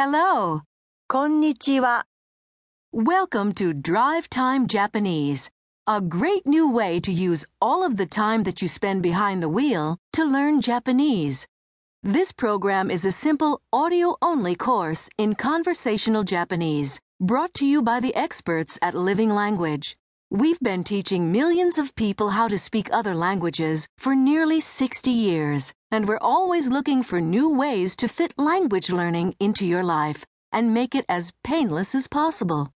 Hello. Konnichiwa. Welcome to Drive Time Japanese, a great new way to use all of the time that you spend behind the wheel to learn Japanese. This program is a simple audio-only course in conversational Japanese, brought to you by the experts at Living Language. We've been teaching millions of people how to speak other languages for nearly 60 years, and we're always looking for new ways to fit language learning into your life and make it as painless as possible.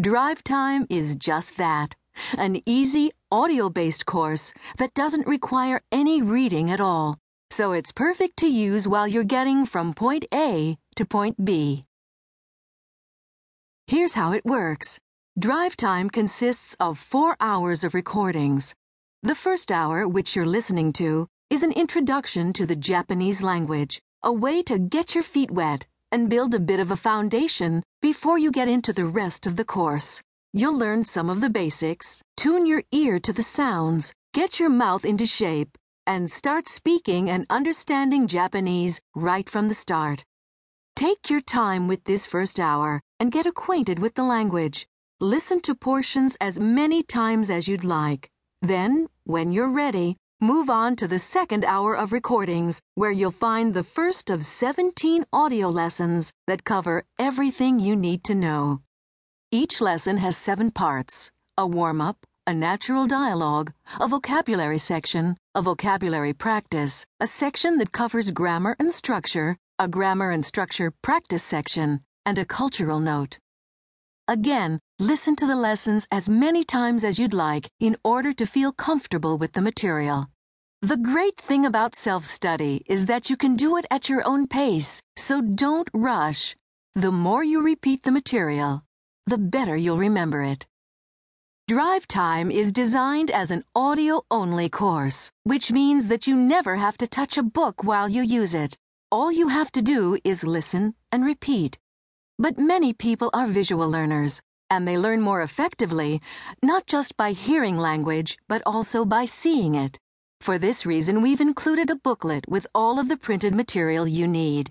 Drive Time is just that an easy, audio based course that doesn't require any reading at all. So it's perfect to use while you're getting from point A to point B. Here's how it works Drive Time consists of four hours of recordings. The first hour, which you're listening to, is an introduction to the Japanese language, a way to get your feet wet and build a bit of a foundation before you get into the rest of the course. You'll learn some of the basics, tune your ear to the sounds, get your mouth into shape, and start speaking and understanding Japanese right from the start. Take your time with this first hour and get acquainted with the language. Listen to portions as many times as you'd like. Then, when you're ready, move on to the second hour of recordings, where you'll find the first of 17 audio lessons that cover everything you need to know. Each lesson has seven parts a warm up, a natural dialogue, a vocabulary section, a vocabulary practice, a section that covers grammar and structure, a grammar and structure practice section, and a cultural note. Again, listen to the lessons as many times as you'd like in order to feel comfortable with the material. The great thing about self study is that you can do it at your own pace, so don't rush. The more you repeat the material, the better you'll remember it. Drive Time is designed as an audio only course, which means that you never have to touch a book while you use it. All you have to do is listen and repeat. But many people are visual learners, and they learn more effectively not just by hearing language, but also by seeing it. For this reason, we've included a booklet with all of the printed material you need.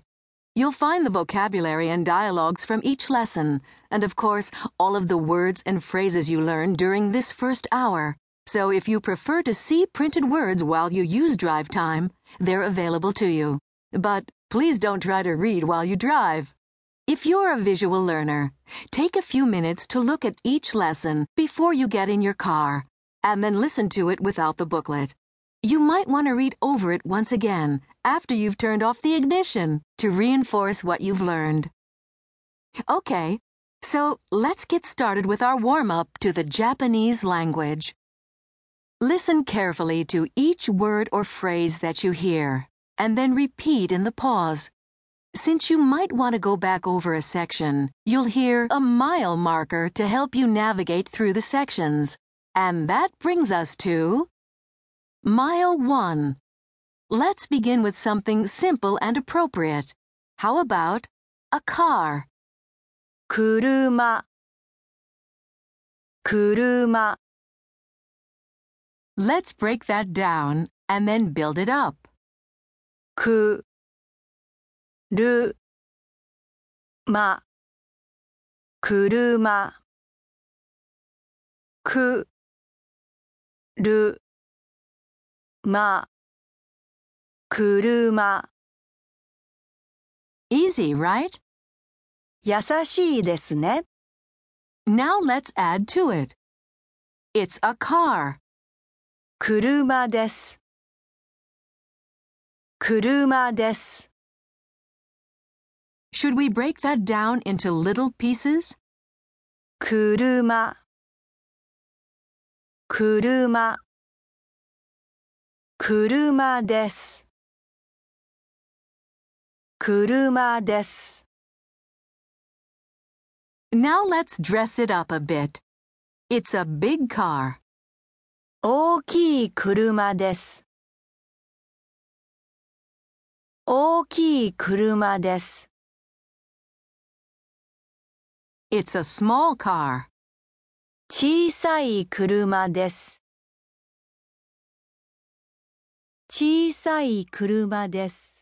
You'll find the vocabulary and dialogues from each lesson, and of course, all of the words and phrases you learn during this first hour. So if you prefer to see printed words while you use drive time, they're available to you. But please don't try to read while you drive. If you're a visual learner, take a few minutes to look at each lesson before you get in your car, and then listen to it without the booklet. You might want to read over it once again after you've turned off the ignition to reinforce what you've learned. Okay, so let's get started with our warm up to the Japanese language. Listen carefully to each word or phrase that you hear, and then repeat in the pause. Since you might want to go back over a section, you'll hear a mile marker to help you navigate through the sections. And that brings us to Mile 1. Let's begin with something simple and appropriate. How about a car? 車。車。 Let's break that down and then build it up. く。 る。ま。車。く。る。ま。車。Easy, right? 優しいですね。Now let's add to it. It's a car. 車です。車です。Should we break that down into little pieces? 車。車。車です。車です。 Now let's dress it up a bit. It's a big car. 大きい車です。大きい車です。 It's a small car. 小さい車です。小さい車です。